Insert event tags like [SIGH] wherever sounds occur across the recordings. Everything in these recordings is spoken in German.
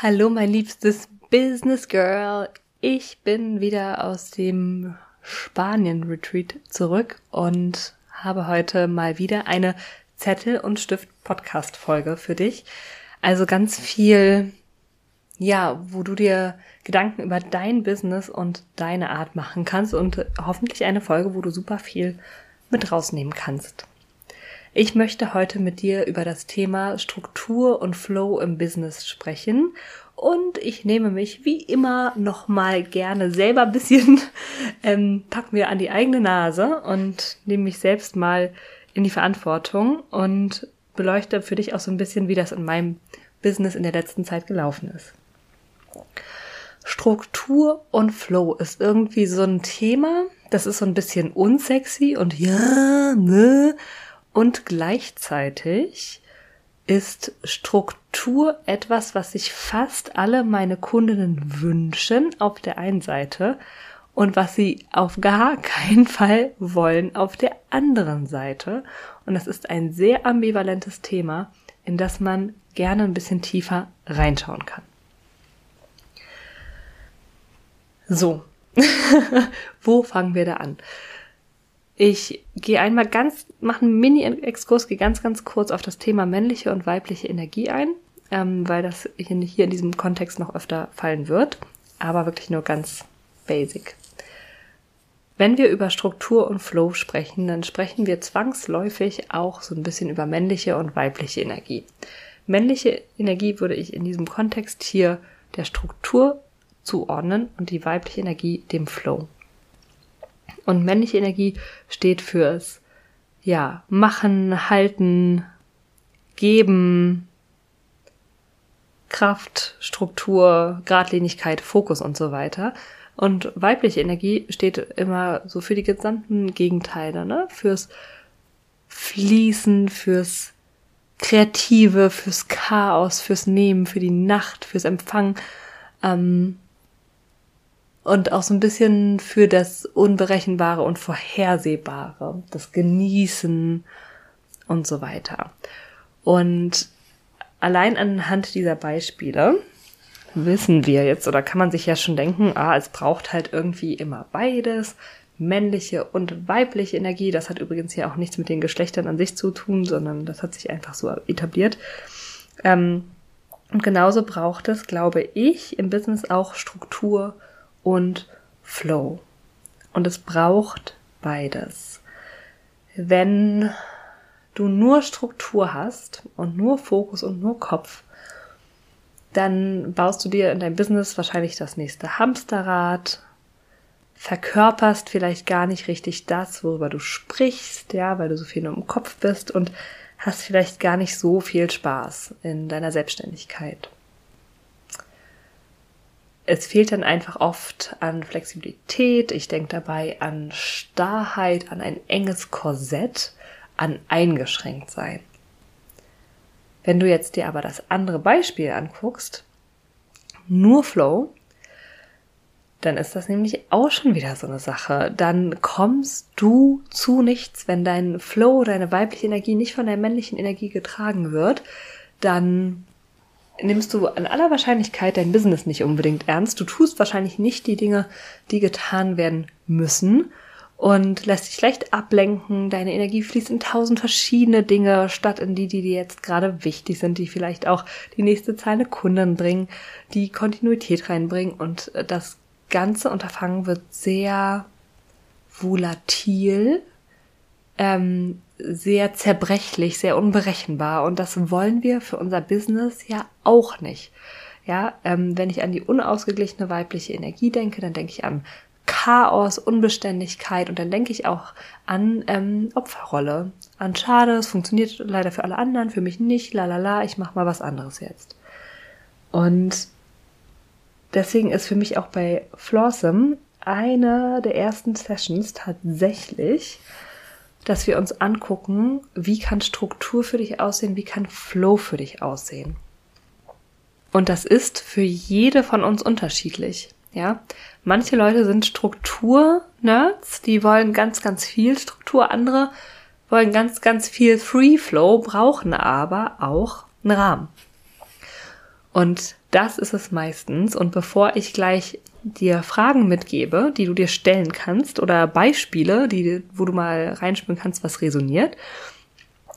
Hallo mein liebstes Business Girl. Ich bin wieder aus dem Spanien Retreat zurück und habe heute mal wieder eine Zettel und Stift Podcast Folge für dich. Also ganz viel ja, wo du dir Gedanken über dein Business und deine Art machen kannst und hoffentlich eine Folge, wo du super viel mit rausnehmen kannst. Ich möchte heute mit dir über das Thema Struktur und Flow im Business sprechen und ich nehme mich wie immer nochmal gerne selber ein bisschen, [LAUGHS] ähm, pack mir an die eigene Nase und nehme mich selbst mal in die Verantwortung und beleuchte für dich auch so ein bisschen, wie das in meinem Business in der letzten Zeit gelaufen ist. Struktur und Flow ist irgendwie so ein Thema, das ist so ein bisschen unsexy und ja, ne, und gleichzeitig ist Struktur etwas, was sich fast alle meine Kundinnen wünschen auf der einen Seite und was sie auf gar [LAUGHS] keinen Fall wollen auf der anderen Seite. Und das ist ein sehr ambivalentes Thema, in das man gerne ein bisschen tiefer reinschauen kann. So, [LAUGHS] wo fangen wir da an? Ich gehe einmal ganz, mache einen Mini-Exkurs, gehe ganz, ganz kurz auf das Thema männliche und weibliche Energie ein, ähm, weil das hier, hier in diesem Kontext noch öfter fallen wird, aber wirklich nur ganz basic. Wenn wir über Struktur und Flow sprechen, dann sprechen wir zwangsläufig auch so ein bisschen über männliche und weibliche Energie. Männliche Energie würde ich in diesem Kontext hier der Struktur zuordnen und die weibliche Energie dem Flow. Und männliche Energie steht fürs, ja, machen, halten, geben, Kraft, Struktur, Gradlinigkeit, Fokus und so weiter. Und weibliche Energie steht immer so für die gesamten Gegenteile, ne? Fürs Fließen, fürs Kreative, fürs Chaos, fürs Nehmen, für die Nacht, fürs Empfangen. Ähm, und auch so ein bisschen für das Unberechenbare und Vorhersehbare, das Genießen und so weiter. Und allein anhand dieser Beispiele wissen wir jetzt oder kann man sich ja schon denken, ah, es braucht halt irgendwie immer beides, männliche und weibliche Energie. Das hat übrigens ja auch nichts mit den Geschlechtern an sich zu tun, sondern das hat sich einfach so etabliert. Ähm, und genauso braucht es, glaube ich, im Business auch Struktur und Flow. Und es braucht beides. Wenn du nur Struktur hast und nur Fokus und nur Kopf, dann baust du dir in deinem Business wahrscheinlich das nächste Hamsterrad, verkörperst vielleicht gar nicht richtig das, worüber du sprichst, ja, weil du so viel nur im Kopf bist und hast vielleicht gar nicht so viel Spaß in deiner Selbstständigkeit es fehlt dann einfach oft an Flexibilität. Ich denke dabei an Starrheit, an ein enges Korsett, an eingeschränkt sein. Wenn du jetzt dir aber das andere Beispiel anguckst, nur Flow, dann ist das nämlich auch schon wieder so eine Sache. Dann kommst du zu nichts, wenn dein Flow, deine weibliche Energie nicht von der männlichen Energie getragen wird, dann nimmst du an aller Wahrscheinlichkeit dein Business nicht unbedingt ernst. Du tust wahrscheinlich nicht die Dinge, die getan werden müssen und lässt dich leicht ablenken. Deine Energie fließt in tausend verschiedene Dinge statt in die, die dir jetzt gerade wichtig sind, die vielleicht auch die nächste Zahl Kunden bringen, die Kontinuität reinbringen und das ganze Unterfangen wird sehr volatil, ähm, sehr zerbrechlich, sehr unberechenbar und das wollen wir für unser Business ja auch nicht. Ja, ähm, wenn ich an die unausgeglichene weibliche Energie denke, dann denke ich an Chaos, Unbeständigkeit und dann denke ich auch an ähm, Opferrolle, an Schade, es funktioniert leider für alle anderen, für mich nicht, la la la, ich mach mal was anderes jetzt. Und deswegen ist für mich auch bei Flawsome eine der ersten Sessions tatsächlich dass wir uns angucken, wie kann Struktur für dich aussehen, wie kann Flow für dich aussehen. Und das ist für jede von uns unterschiedlich. Ja, manche Leute sind Struktur-Nerds, die wollen ganz, ganz viel Struktur. Andere wollen ganz, ganz viel Free Flow, brauchen aber auch einen Rahmen. Und das ist es meistens. Und bevor ich gleich dir Fragen mitgebe, die du dir stellen kannst oder Beispiele, die, wo du mal reinspüren kannst, was resoniert,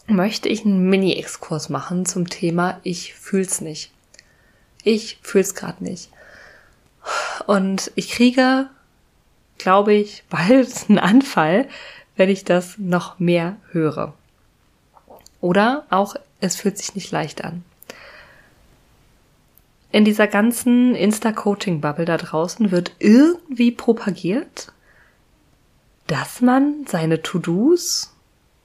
möchte ich einen Mini-Exkurs machen zum Thema Ich fühl's nicht. Ich fühl's gerade nicht. Und ich kriege, glaube ich, [LAUGHS] bald einen Anfall, wenn ich das noch mehr höre. Oder auch, es fühlt sich nicht leicht an. In dieser ganzen Insta-Coaching-Bubble da draußen wird irgendwie propagiert, dass man seine To-Dos,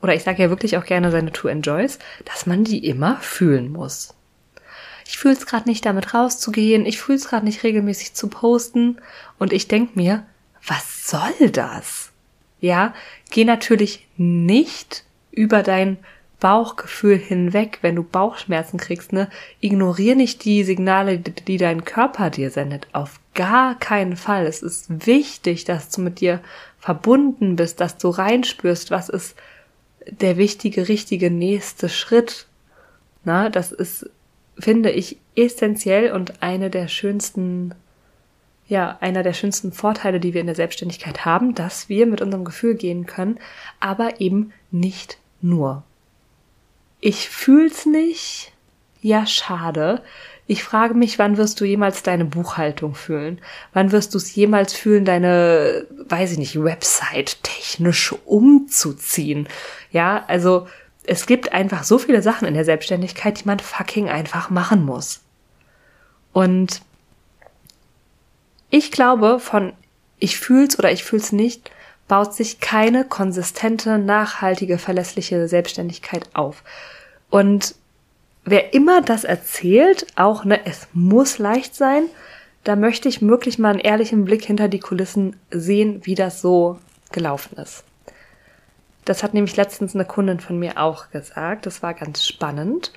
oder ich sage ja wirklich auch gerne seine To-Enjoys, dass man die immer fühlen muss. Ich fühle es gerade nicht, damit rauszugehen, ich fühle es gerade nicht regelmäßig zu posten und ich denk mir, was soll das? Ja, geh natürlich nicht über dein Bauchgefühl hinweg, wenn du Bauchschmerzen kriegst, ne? Ignorier nicht die Signale, die dein Körper dir sendet. Auf gar keinen Fall. Es ist wichtig, dass du mit dir verbunden bist, dass du reinspürst, was ist der wichtige, richtige nächste Schritt. Na, das ist, finde ich, essentiell und eine der schönsten ja, einer der schönsten Vorteile, die wir in der Selbstständigkeit haben, dass wir mit unserem Gefühl gehen können, aber eben nicht nur. Ich fühl's nicht. Ja, schade. Ich frage mich, wann wirst du jemals deine Buchhaltung fühlen? Wann wirst du es jemals fühlen, deine, weiß ich nicht, Website technisch umzuziehen? Ja, also es gibt einfach so viele Sachen in der Selbstständigkeit, die man fucking einfach machen muss. Und ich glaube, von ich fühl's oder ich fühl's nicht, baut sich keine konsistente, nachhaltige, verlässliche Selbstständigkeit auf. Und wer immer das erzählt, auch ne, es muss leicht sein, da möchte ich wirklich mal einen ehrlichen Blick hinter die Kulissen sehen, wie das so gelaufen ist. Das hat nämlich letztens eine Kundin von mir auch gesagt. Das war ganz spannend.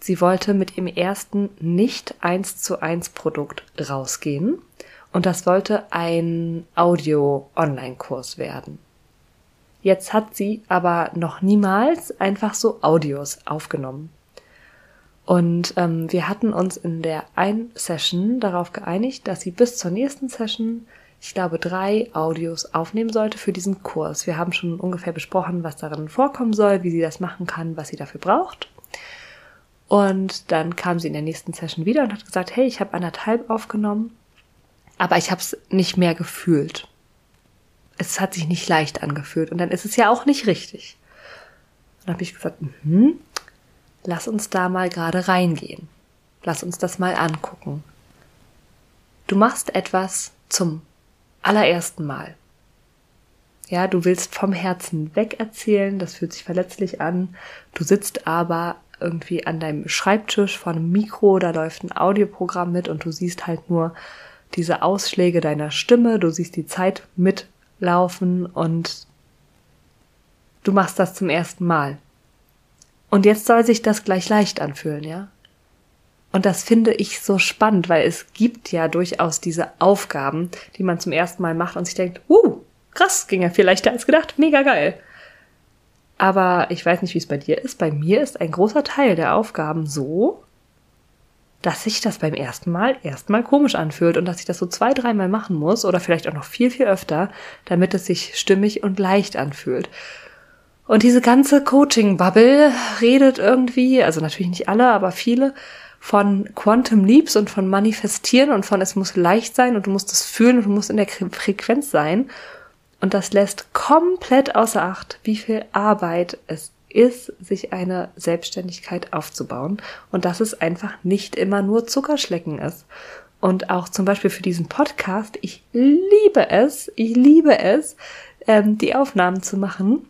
Sie wollte mit ihrem ersten nicht eins zu eins Produkt rausgehen und das sollte ein Audio-Online-Kurs werden. Jetzt hat sie aber noch niemals einfach so Audios aufgenommen. Und ähm, wir hatten uns in der ein Session darauf geeinigt, dass sie bis zur nächsten Session, ich glaube, drei Audios aufnehmen sollte für diesen Kurs. Wir haben schon ungefähr besprochen, was darin vorkommen soll, wie sie das machen kann, was sie dafür braucht. Und dann kam sie in der nächsten Session wieder und hat gesagt, hey, ich habe anderthalb aufgenommen aber ich habe es nicht mehr gefühlt. Es hat sich nicht leicht angefühlt und dann ist es ja auch nicht richtig. dann habe ich gesagt, hm, lass uns da mal gerade reingehen. Lass uns das mal angucken. Du machst etwas zum allerersten Mal. Ja, du willst vom Herzen weg erzählen, das fühlt sich verletzlich an. Du sitzt aber irgendwie an deinem Schreibtisch vor einem Mikro, da läuft ein Audioprogramm mit und du siehst halt nur diese Ausschläge deiner Stimme, du siehst die Zeit mitlaufen und du machst das zum ersten Mal. Und jetzt soll sich das gleich leicht anfühlen, ja? Und das finde ich so spannend, weil es gibt ja durchaus diese Aufgaben, die man zum ersten Mal macht und sich denkt, uh, krass, ging ja viel leichter als gedacht, mega geil. Aber ich weiß nicht, wie es bei dir ist. Bei mir ist ein großer Teil der Aufgaben so, dass sich das beim ersten Mal erstmal komisch anfühlt und dass ich das so zwei, dreimal machen muss oder vielleicht auch noch viel, viel öfter, damit es sich stimmig und leicht anfühlt. Und diese ganze Coaching-Bubble redet irgendwie, also natürlich nicht alle, aber viele, von Quantum Leaps und von Manifestieren und von es muss leicht sein und du musst es fühlen und du musst in der Frequenz sein. Und das lässt komplett außer Acht, wie viel Arbeit es ist, sich eine Selbstständigkeit aufzubauen und dass es einfach nicht immer nur Zuckerschlecken ist. Und auch zum Beispiel für diesen Podcast, ich liebe es, ich liebe es, ähm, die Aufnahmen zu machen.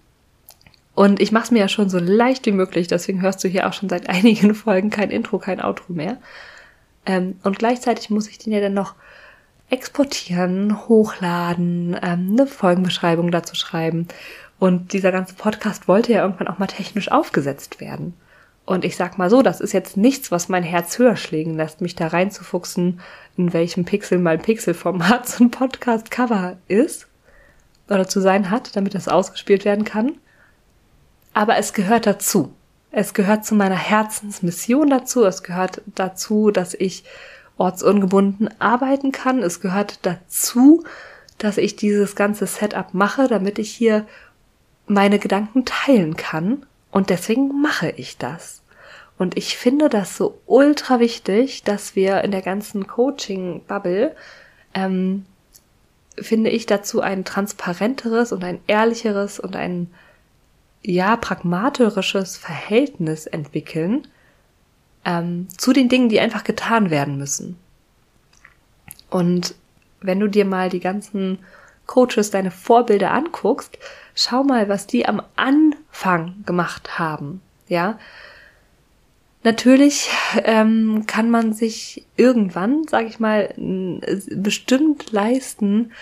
Und ich mache es mir ja schon so leicht wie möglich, deswegen hörst du hier auch schon seit [LAUGHS] einigen Folgen kein Intro, kein Outro mehr. Ähm, und gleichzeitig muss ich den ja dann noch exportieren, hochladen, ähm, eine Folgenbeschreibung dazu schreiben und dieser ganze Podcast wollte ja irgendwann auch mal technisch aufgesetzt werden. Und ich sag mal so, das ist jetzt nichts, was mein Herz höher schlägen lässt, mich da reinzufuchsen, in welchem Pixel mein Pixelformat so ein Podcast-Cover ist oder zu sein hat, damit das ausgespielt werden kann. Aber es gehört dazu. Es gehört zu meiner Herzensmission dazu. Es gehört dazu, dass ich ortsungebunden arbeiten kann. Es gehört dazu, dass ich dieses ganze Setup mache, damit ich hier meine Gedanken teilen kann. Und deswegen mache ich das. Und ich finde das so ultra wichtig, dass wir in der ganzen Coaching-Bubble, ähm, finde ich dazu ein transparenteres und ein ehrlicheres und ein ja pragmatisches Verhältnis entwickeln ähm, zu den Dingen, die einfach getan werden müssen. Und wenn du dir mal die ganzen Coaches, deine Vorbilder anguckst, schau mal, was die am Anfang gemacht haben. Ja, natürlich ähm, kann man sich irgendwann, sage ich mal, bestimmt leisten,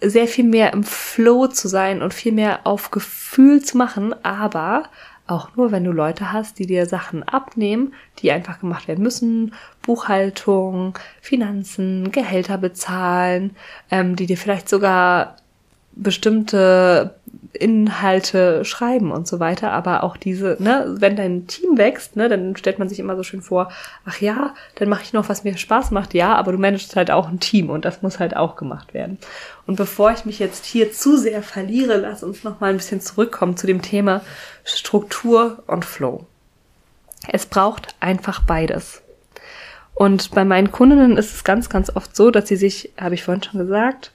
sehr viel mehr im Flow zu sein und viel mehr auf Gefühl zu machen, aber auch nur, wenn du Leute hast, die dir Sachen abnehmen, die einfach gemacht werden müssen, Buchhaltung, Finanzen, Gehälter bezahlen, ähm, die dir vielleicht sogar bestimmte Inhalte schreiben und so weiter, aber auch diese, ne, wenn dein Team wächst, ne, dann stellt man sich immer so schön vor, ach ja, dann mache ich noch, was mir Spaß macht, ja, aber du managst halt auch ein Team und das muss halt auch gemacht werden. Und bevor ich mich jetzt hier zu sehr verliere, lass uns noch mal ein bisschen zurückkommen zu dem Thema Struktur und Flow. Es braucht einfach beides. Und bei meinen Kundinnen ist es ganz, ganz oft so, dass sie sich, habe ich vorhin schon gesagt,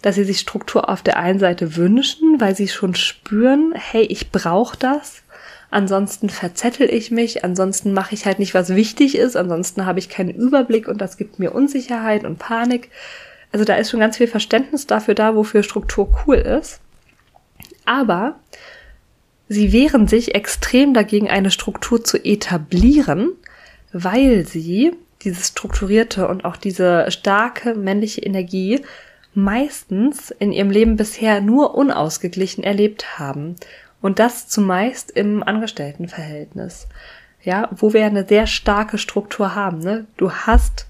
dass sie sich Struktur auf der einen Seite wünschen, weil sie schon spüren, hey, ich brauche das. Ansonsten verzettel ich mich, ansonsten mache ich halt nicht, was wichtig ist, ansonsten habe ich keinen Überblick und das gibt mir Unsicherheit und Panik. Also da ist schon ganz viel Verständnis dafür da, wofür Struktur cool ist. Aber sie wehren sich extrem dagegen, eine Struktur zu etablieren, weil sie dieses strukturierte und auch diese starke männliche Energie meistens in ihrem Leben bisher nur unausgeglichen erlebt haben. Und das zumeist im Angestelltenverhältnis. Ja, wo wir eine sehr starke Struktur haben. Ne? Du hast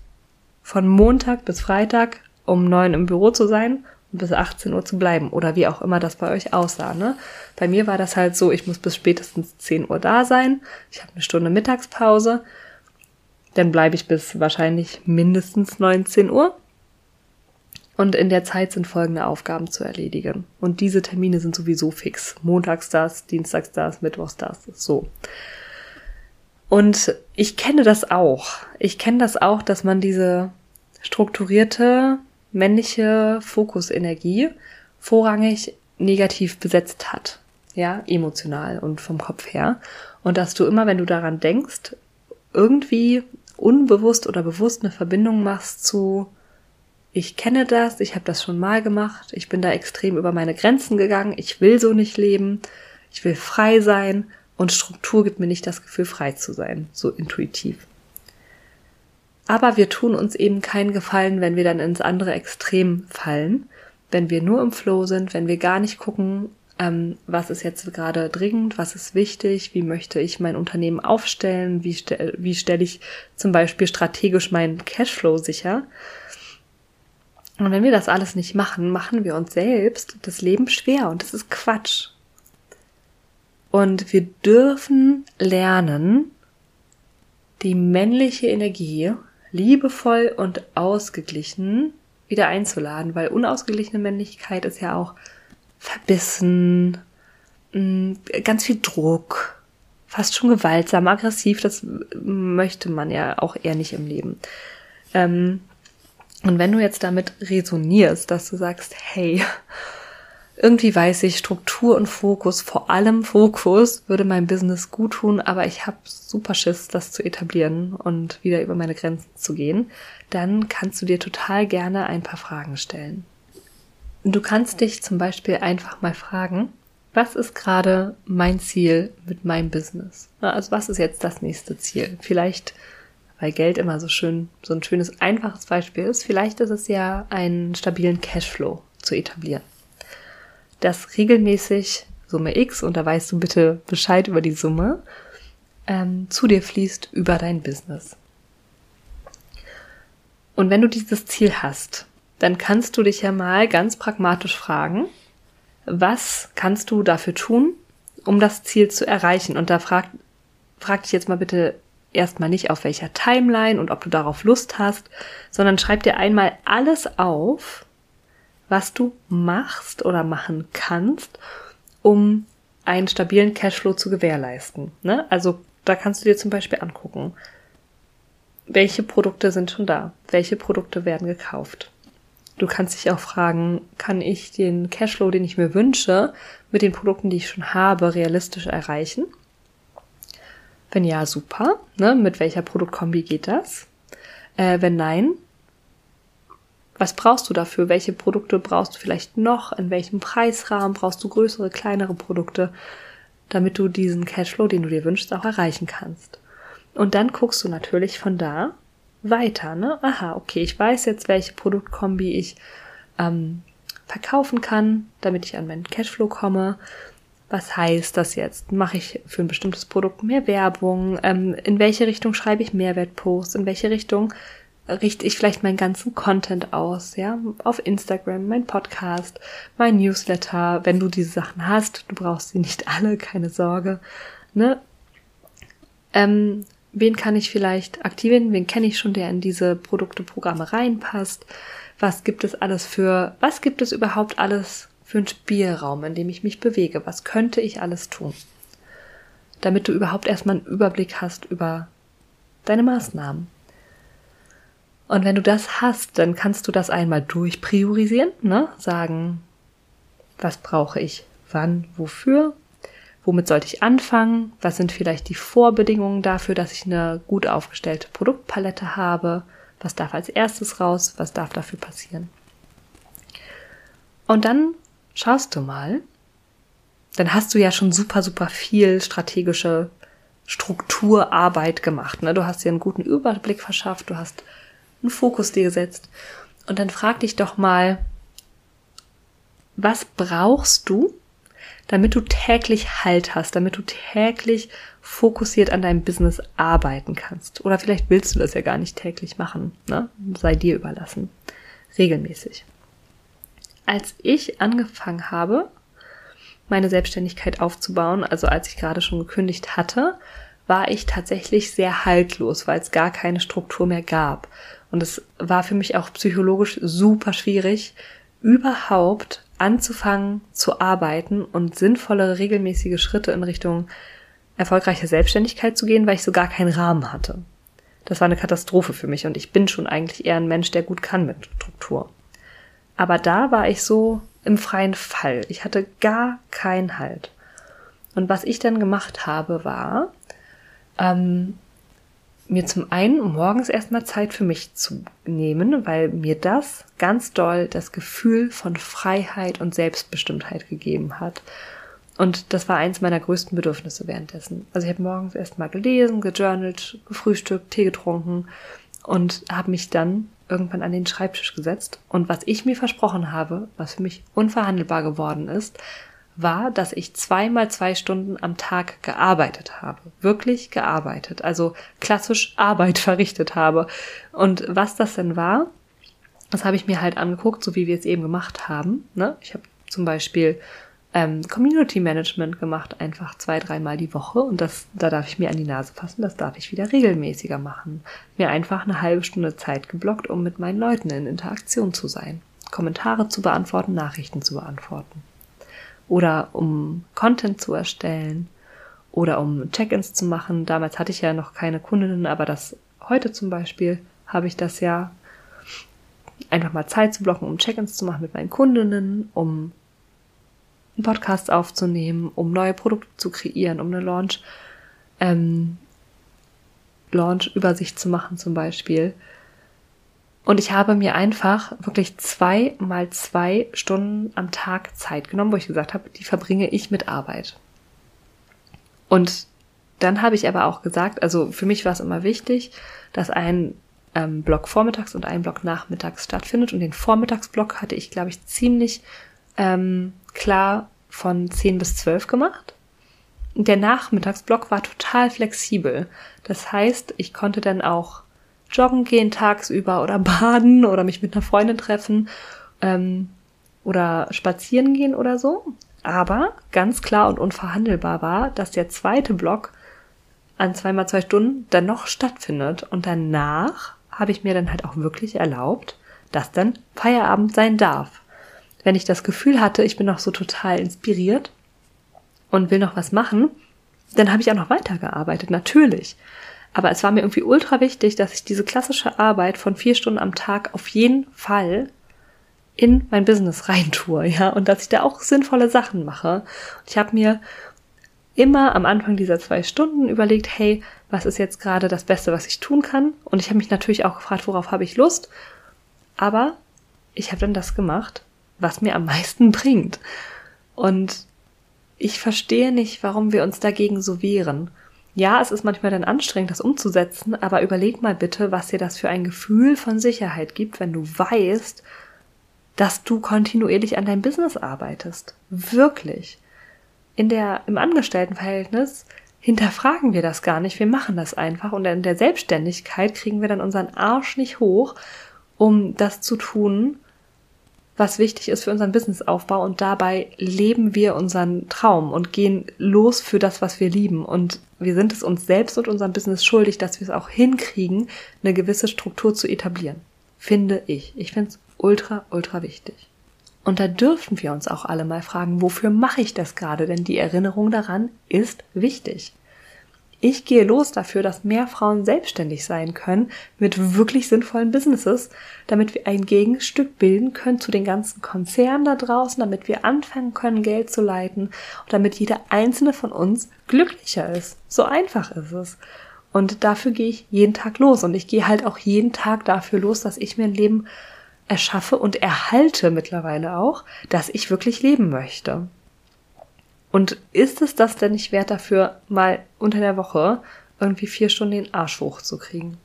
von Montag bis Freitag um neun im Büro zu sein und bis 18 Uhr zu bleiben oder wie auch immer das bei euch aussah. Ne? Bei mir war das halt so, ich muss bis spätestens 10 Uhr da sein. Ich habe eine Stunde Mittagspause dann bleibe ich bis wahrscheinlich mindestens 19 Uhr. Und in der Zeit sind folgende Aufgaben zu erledigen. Und diese Termine sind sowieso fix. Montags das, Dienstags das, Mittwochs das. So. Und ich kenne das auch. Ich kenne das auch, dass man diese strukturierte männliche Fokusenergie vorrangig negativ besetzt hat. Ja, emotional und vom Kopf her. Und dass du immer, wenn du daran denkst, irgendwie unbewusst oder bewusst eine Verbindung machst zu, ich kenne das, ich habe das schon mal gemacht, ich bin da extrem über meine Grenzen gegangen, ich will so nicht leben, ich will frei sein und Struktur gibt mir nicht das Gefühl, frei zu sein, so intuitiv. Aber wir tun uns eben keinen Gefallen, wenn wir dann ins andere Extrem fallen, wenn wir nur im Flow sind, wenn wir gar nicht gucken, ähm, was ist jetzt gerade dringend, was ist wichtig, wie möchte ich mein Unternehmen aufstellen, wie, stell, wie stelle ich zum Beispiel strategisch meinen Cashflow sicher. Und wenn wir das alles nicht machen, machen wir uns selbst das Leben schwer und das ist Quatsch. Und wir dürfen lernen, die männliche Energie liebevoll und ausgeglichen wieder einzuladen, weil unausgeglichene Männlichkeit ist ja auch verbissen, mm, ganz viel Druck, fast schon gewaltsam, aggressiv, das möchte man ja auch eher nicht im Leben. Ähm, und wenn du jetzt damit resonierst, dass du sagst, hey, irgendwie weiß ich, Struktur und Fokus, vor allem Fokus, würde mein Business gut tun, aber ich habe super Schiss, das zu etablieren und wieder über meine Grenzen zu gehen, dann kannst du dir total gerne ein paar Fragen stellen. Du kannst dich zum Beispiel einfach mal fragen, was ist gerade mein Ziel mit meinem Business? Also was ist jetzt das nächste Ziel? Vielleicht, weil Geld immer so schön, so ein schönes, einfaches Beispiel ist, vielleicht ist es ja einen stabilen Cashflow zu etablieren. Das regelmäßig Summe X, und da weißt du bitte Bescheid über die Summe, ähm, zu dir fließt über dein Business. Und wenn du dieses Ziel hast, dann kannst du dich ja mal ganz pragmatisch fragen, was kannst du dafür tun, um das Ziel zu erreichen? Und da frag, frag dich jetzt mal bitte erstmal nicht auf welcher Timeline und ob du darauf Lust hast, sondern schreib dir einmal alles auf, was du machst oder machen kannst, um einen stabilen Cashflow zu gewährleisten. Ne? Also da kannst du dir zum Beispiel angucken, welche Produkte sind schon da, welche Produkte werden gekauft. Du kannst dich auch fragen, kann ich den Cashflow, den ich mir wünsche, mit den Produkten, die ich schon habe, realistisch erreichen? Wenn ja, super. Ne? Mit welcher Produktkombi geht das? Äh, wenn nein, was brauchst du dafür? Welche Produkte brauchst du vielleicht noch? In welchem Preisrahmen brauchst du größere, kleinere Produkte, damit du diesen Cashflow, den du dir wünschst, auch erreichen kannst? Und dann guckst du natürlich von da weiter, ne? Aha, okay, ich weiß jetzt, welche Produktkombi ich ähm, verkaufen kann, damit ich an meinen Cashflow komme. Was heißt das jetzt? Mache ich für ein bestimmtes Produkt mehr Werbung? Ähm, in welche Richtung schreibe ich Mehrwertposts? In welche Richtung richte ich vielleicht meinen ganzen Content aus, ja, auf Instagram, mein Podcast, mein Newsletter, wenn du diese Sachen hast, du brauchst sie nicht [LAUGHS] alle, keine Sorge, ne? Ähm, wen kann ich vielleicht aktivieren? Wen kenne ich schon, der in diese Produkteprogramme reinpasst? Was gibt es alles für, was gibt es überhaupt alles für einen Spielraum, in dem ich mich bewege? Was könnte ich alles tun? Damit du überhaupt erstmal einen Überblick hast über deine Maßnahmen. Und wenn du das hast, dann kannst du das einmal durchpriorisieren, ne? Sagen, was brauche ich wann, wofür, womit sollte ich anfangen, was sind vielleicht die Vorbedingungen dafür, dass ich eine gut aufgestellte Produktpalette habe, was darf als erstes raus, was darf dafür passieren. Und dann schaust du mal, dann hast du ja schon super, super viel strategische Strukturarbeit gemacht. Ne? Du hast dir einen guten Überblick verschafft, du hast einen Fokus dir gesetzt. Und dann frag dich doch mal, was brauchst du, damit du täglich Halt hast, damit du täglich fokussiert an deinem Business arbeiten kannst. Oder vielleicht willst du das ja gar nicht täglich machen, ne? Sei dir überlassen. Regelmäßig. Als ich angefangen habe, meine Selbstständigkeit aufzubauen, also als ich gerade schon gekündigt hatte, war ich tatsächlich sehr haltlos, weil es gar keine Struktur mehr gab. Und es war für mich auch psychologisch super schwierig, überhaupt anzufangen zu arbeiten und sinnvolle, regelmäßige Schritte in Richtung erfolgreiche Selbstständigkeit zu gehen, weil ich so gar keinen Rahmen hatte. Das war eine Katastrophe für mich und ich bin schon eigentlich eher ein Mensch, der gut kann mit Struktur. Aber da war ich so im freien Fall. Ich hatte gar keinen Halt. Und was ich dann gemacht habe, war, ähm, mir zum einen morgens erstmal Zeit für mich zu nehmen, weil mir das ganz doll das Gefühl von Freiheit und Selbstbestimmtheit gegeben hat. Und das war eins meiner größten Bedürfnisse währenddessen. Also ich habe morgens erstmal gelesen, gejournalt, gefrühstückt, Tee getrunken und habe mich dann irgendwann an den Schreibtisch gesetzt. Und was ich mir versprochen habe, was für mich unverhandelbar geworden ist, war, dass ich zweimal zwei Stunden am Tag gearbeitet habe. Wirklich gearbeitet. Also klassisch Arbeit [LAUGHS] verrichtet habe. Und was das denn war, das habe ich mir halt angeguckt, so wie wir es eben gemacht haben. Ne? Ich habe zum Beispiel ähm, Community Management gemacht, einfach zwei, dreimal die Woche. Und das, da darf ich mir an die Nase fassen, das darf ich wieder regelmäßiger machen. Mir einfach eine halbe Stunde Zeit geblockt, um mit meinen Leuten in Interaktion zu sein. Kommentare zu beantworten, Nachrichten zu beantworten oder um Content zu erstellen oder um Check-ins zu machen. Damals hatte ich ja noch keine Kundinnen, aber das heute zum Beispiel habe ich das ja einfach mal Zeit zu blocken, um Check-ins zu machen mit meinen Kundinnen, um einen Podcast aufzunehmen, um neue Produkte zu kreieren, um eine Launch, ähm, Launch-Übersicht zu machen zum Beispiel. Und ich habe mir einfach wirklich zwei mal zwei Stunden am Tag Zeit genommen, wo ich gesagt habe, die verbringe ich mit Arbeit. Und dann habe ich aber auch gesagt, also für mich war es immer wichtig, dass ein ähm, Block vormittags und ein Block nachmittags stattfindet. Und den Vormittagsblock hatte ich, glaube ich, ziemlich ähm, klar von 10 bis 12 gemacht. der Nachmittagsblock war total flexibel. Das heißt, ich konnte dann auch joggen gehen tagsüber oder [LAUGHS] baden oder mich mit einer Freundin treffen ähm, oder spazieren gehen oder so. Aber ganz klar und unverhandelbar war, dass der zweite Block an zweimal zwei Stunden dann noch stattfindet. Und danach habe ich mir dann halt auch wirklich erlaubt, dass dann Feierabend sein darf. Wenn ich das Gefühl hatte, ich bin noch so total inspiriert und will noch was machen, dann habe ich auch noch weitergearbeitet, natürlich. Aber es war mir irgendwie ultra wichtig, dass ich diese klassische Arbeit von vier Stunden am Tag auf jeden Fall in mein Business reintue, ja, und dass ich da auch sinnvolle Sachen mache. Ich habe mir immer am Anfang dieser zwei Stunden überlegt, hey, was ist jetzt gerade das Beste, was ich tun kann? Und ich habe mich natürlich auch gefragt, worauf habe ich Lust? Aber ich habe dann das gemacht, was mir am meisten bringt. Und ich verstehe nicht, warum wir uns dagegen so wehren. Ja, es ist manchmal dann anstrengend, das umzusetzen, aber überleg mal bitte, was dir das für ein Gefühl von Sicherheit gibt, wenn du weißt, dass du kontinuierlich an deinem Business arbeitest. Wirklich. In der, im Angestelltenverhältnis hinterfragen wir das gar nicht. Wir machen das einfach. Und in der Selbstständigkeit kriegen wir dann unseren Arsch nicht hoch, um das zu tun, was wichtig ist für unseren Businessaufbau und dabei leben wir unseren Traum und gehen los für das, was wir lieben und wir sind es uns selbst und unserem Business schuldig, dass wir es auch hinkriegen, eine gewisse Struktur zu etablieren. Finde ich. Ich finde es ultra, ultra wichtig. Und da dürfen wir uns auch alle mal fragen, wofür mache ich das gerade? Denn die Erinnerung daran ist wichtig. Ich gehe los dafür, dass mehr Frauen selbstständig sein können mit wirklich sinnvollen Businesses, damit wir ein Gegenstück bilden können zu den ganzen Konzernen da draußen, damit wir anfangen können, Geld zu leiten und damit jeder einzelne von uns glücklicher ist. So einfach ist es. Und dafür gehe ich jeden Tag los und ich gehe halt auch jeden Tag dafür los, dass ich mir ein Leben erschaffe und erhalte mittlerweile auch, dass ich wirklich leben möchte. Und ist es das denn nicht wert dafür, mal unter der Woche irgendwie vier Stunden den Arsch hochzukriegen?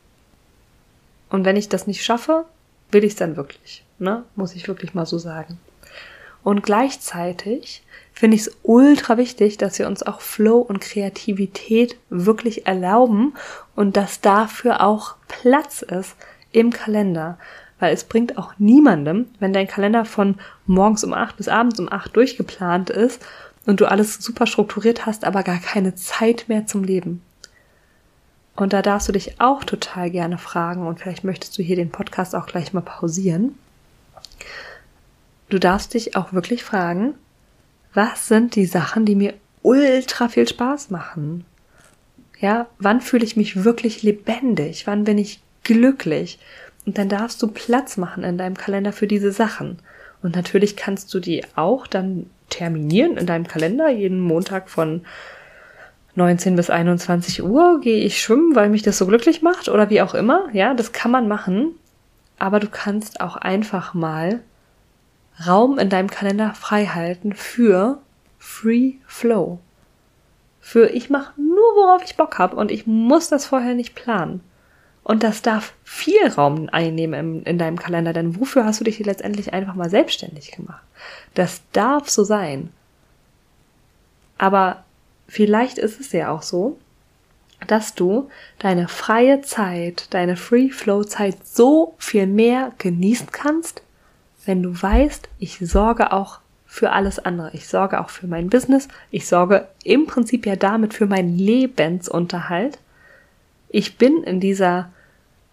Und wenn ich das nicht schaffe, will ich es dann wirklich, ne? Muss ich wirklich mal so sagen. Und gleichzeitig finde ich es ultra wichtig, dass wir uns auch Flow und Kreativität wirklich erlauben und dass dafür auch Platz ist im Kalender. Weil es bringt auch niemandem, wenn dein Kalender von morgens um acht bis abends um acht durchgeplant ist und du alles super strukturiert hast, aber gar keine Zeit mehr zum Leben. Und da darfst du dich auch total gerne fragen und vielleicht möchtest du hier den Podcast auch gleich mal pausieren. Du darfst dich auch wirklich fragen, was sind die Sachen, die mir ultra viel Spaß machen? Ja, wann fühle ich mich wirklich lebendig? Wann bin ich glücklich? Und dann darfst du Platz machen in deinem Kalender für diese Sachen. Und natürlich kannst du die auch dann terminieren in deinem Kalender. Jeden Montag von 19 bis 21 Uhr gehe ich schwimmen, weil mich das so glücklich macht oder wie auch immer. Ja, das kann man machen. Aber du kannst auch einfach mal Raum in deinem Kalender frei halten für Free Flow. Für ich mache nur, worauf ich Bock habe und ich muss das vorher nicht planen. Und das darf viel Raum einnehmen in, in deinem Kalender, denn wofür hast du dich letztendlich einfach mal selbstständig gemacht? Das darf so sein. Aber vielleicht ist es ja auch so, dass du deine freie Zeit, deine Free Flow Zeit so viel mehr genießen kannst, wenn du weißt, ich sorge auch für alles andere. Ich sorge auch für mein Business. Ich sorge im Prinzip ja damit für meinen Lebensunterhalt ich bin in dieser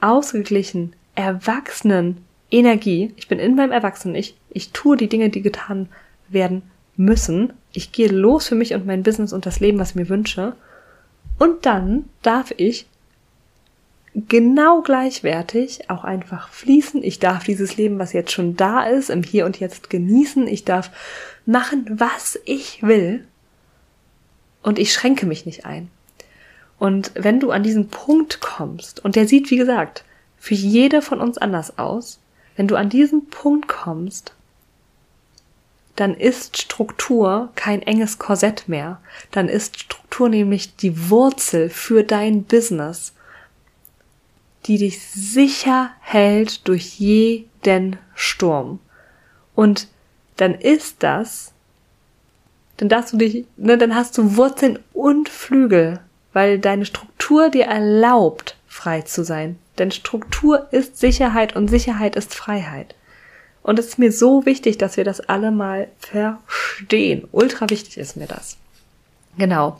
ausgeglichen, erwachsenen Energie. Ich bin in meinem Erwachsenen. Ich, ich tue die Dinge, die getan werden müssen. Ich gehe los für mich und mein Business und das Leben, was ich mir wünsche. Und dann darf ich genau gleichwertig auch einfach fließen. Ich darf dieses Leben, was jetzt schon da ist, im Hier und Jetzt genießen. Ich darf machen, was ich will. Und ich schränke mich nicht ein. Und wenn du an diesen Punkt kommst, und der sieht, wie gesagt, für jede von uns anders aus, wenn du an diesen Punkt kommst, dann ist Struktur kein enges Korsett mehr. Dann ist Struktur nämlich die Wurzel für dein Business, die dich sicher hält durch jeden Sturm. Und dann ist das dann darfst du dich, ne, dann hast du Wurzeln und Flügel, weil deine Struktur dir erlaubt, frei zu sein. Denn Struktur ist Sicherheit und Sicherheit ist Freiheit. Und es ist mir so wichtig, dass wir das alle mal verstehen. Ultra wichtig ist mir das. Genau.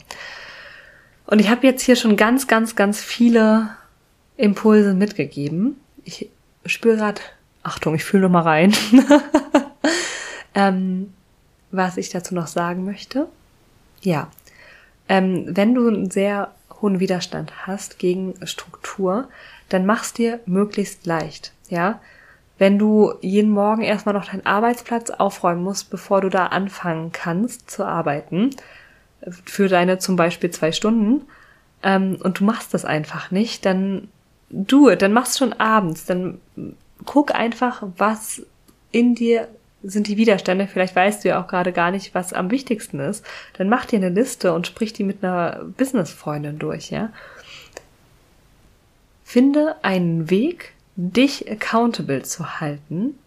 Und ich habe jetzt hier schon ganz, ganz, ganz viele Impulse mitgegeben. Ich spüre gerade, Achtung, ich fühle mal rein, [LAUGHS] ähm, was ich dazu noch sagen möchte. Ja, ähm, wenn du einen sehr hohen Widerstand hast gegen Struktur, dann mach's dir möglichst leicht. Ja, wenn du jeden Morgen erstmal noch deinen Arbeitsplatz aufräumen musst, bevor du da anfangen kannst zu arbeiten, für deine zum Beispiel zwei Stunden, ähm, und du machst das einfach nicht, dann it, dann machst schon abends, dann guck einfach, was in dir sind die Widerstände. Vielleicht weißt du ja auch gerade gar nicht, was am wichtigsten ist. Dann mach dir eine Liste und sprich die mit einer Businessfreundin durch, ja. Finde einen Weg, dich accountable zu halten,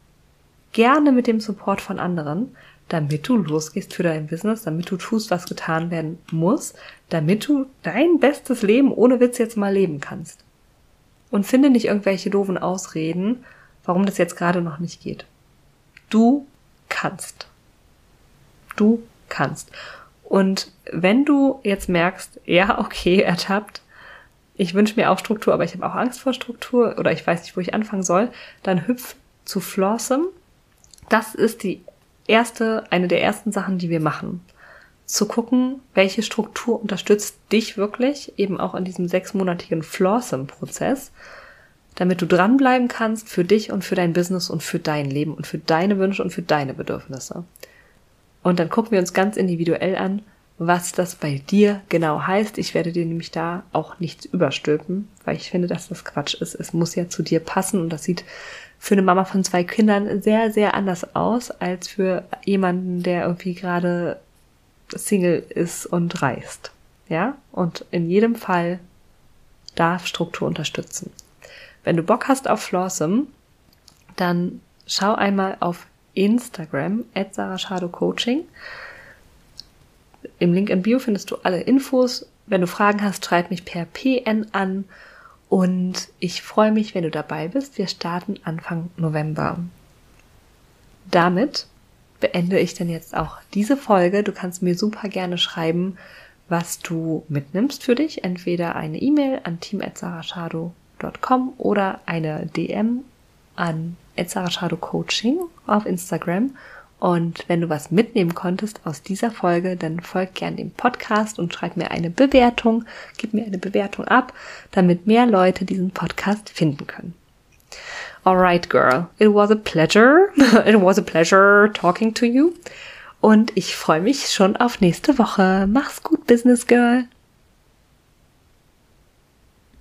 gerne mit dem Support von anderen, damit du losgehst für dein Business, damit du tust, was getan werden muss, damit du dein bestes Leben ohne Witz jetzt mal leben kannst. Und finde nicht irgendwelche doofen Ausreden, warum das jetzt gerade noch nicht geht. Du kannst. Du kannst. Und wenn du jetzt merkst, ja, [LAUGHS] okay, ertappt, ich wünsche mir auch Struktur, aber ich habe auch Angst vor Struktur oder ich weiß nicht, wo ich anfangen soll, dann hüpf zu Flossem. Das ist die erste, eine der ersten Sachen, die wir machen. Zu gucken, welche Struktur unterstützt dich wirklich, eben auch in diesem sechsmonatigen Flawsome-Prozess, damit du dranbleiben kannst für dich und für dein Business und für dein Leben und für deine Wünsche und für deine Bedürfnisse. Und dann gucken wir uns ganz individuell an, was das bei dir genau heißt. Ich werde dir nämlich da auch nichts überstülpen, weil ich finde, dass das Quatsch ist. Es muss ja zu dir passen und das sieht für eine Mama von zwei Kindern sehr, sehr anders aus als für jemanden, der irgendwie gerade Single ist und reist. Ja? Und in jedem Fall darf Struktur unterstützen. Wenn du Bock hast auf Flawsome, dann schau einmal auf Instagram at Coaching. Im Link in Bio findest du alle Infos. Wenn du Fragen hast, schreib mich per PN an und ich freue mich, wenn du dabei bist. Wir starten Anfang November. Damit beende ich dann jetzt auch diese Folge. Du kannst mir super gerne schreiben, was du mitnimmst für dich. Entweder eine E-Mail an team.sarashado.com oder eine DM an Coaching auf Instagram und wenn du was mitnehmen konntest aus dieser Folge, dann folg gern dem Podcast und schreib mir eine Bewertung, gib mir eine Bewertung ab, damit mehr Leute diesen Podcast finden können. Alright, girl. It was a pleasure. [LAUGHS] It was a pleasure talking to you. Und ich freue mich schon auf nächste Woche. Mach's gut, Business Girl.